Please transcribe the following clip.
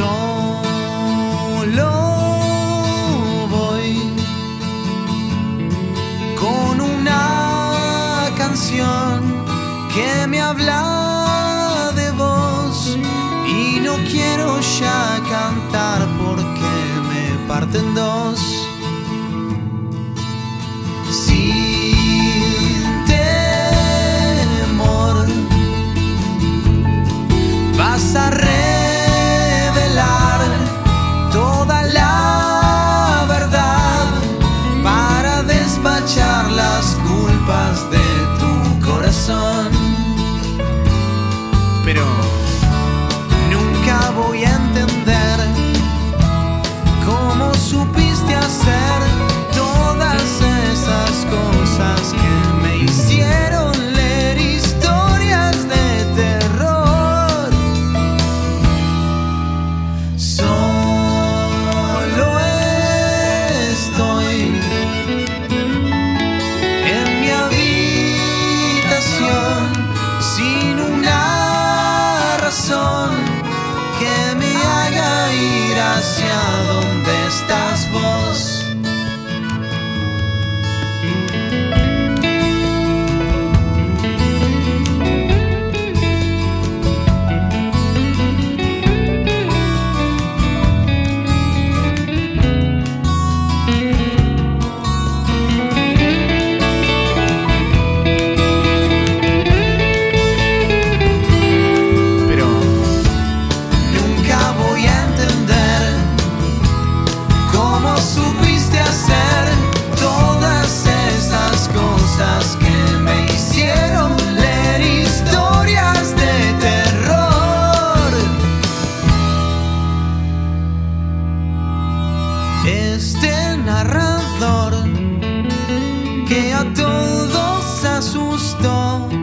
Solo voy con una canción que me habla de vos y no quiero ya cantar porque me parten dos. Sin temor vas a de tu corazón. Pero hacia donde estás. que a todos asustó.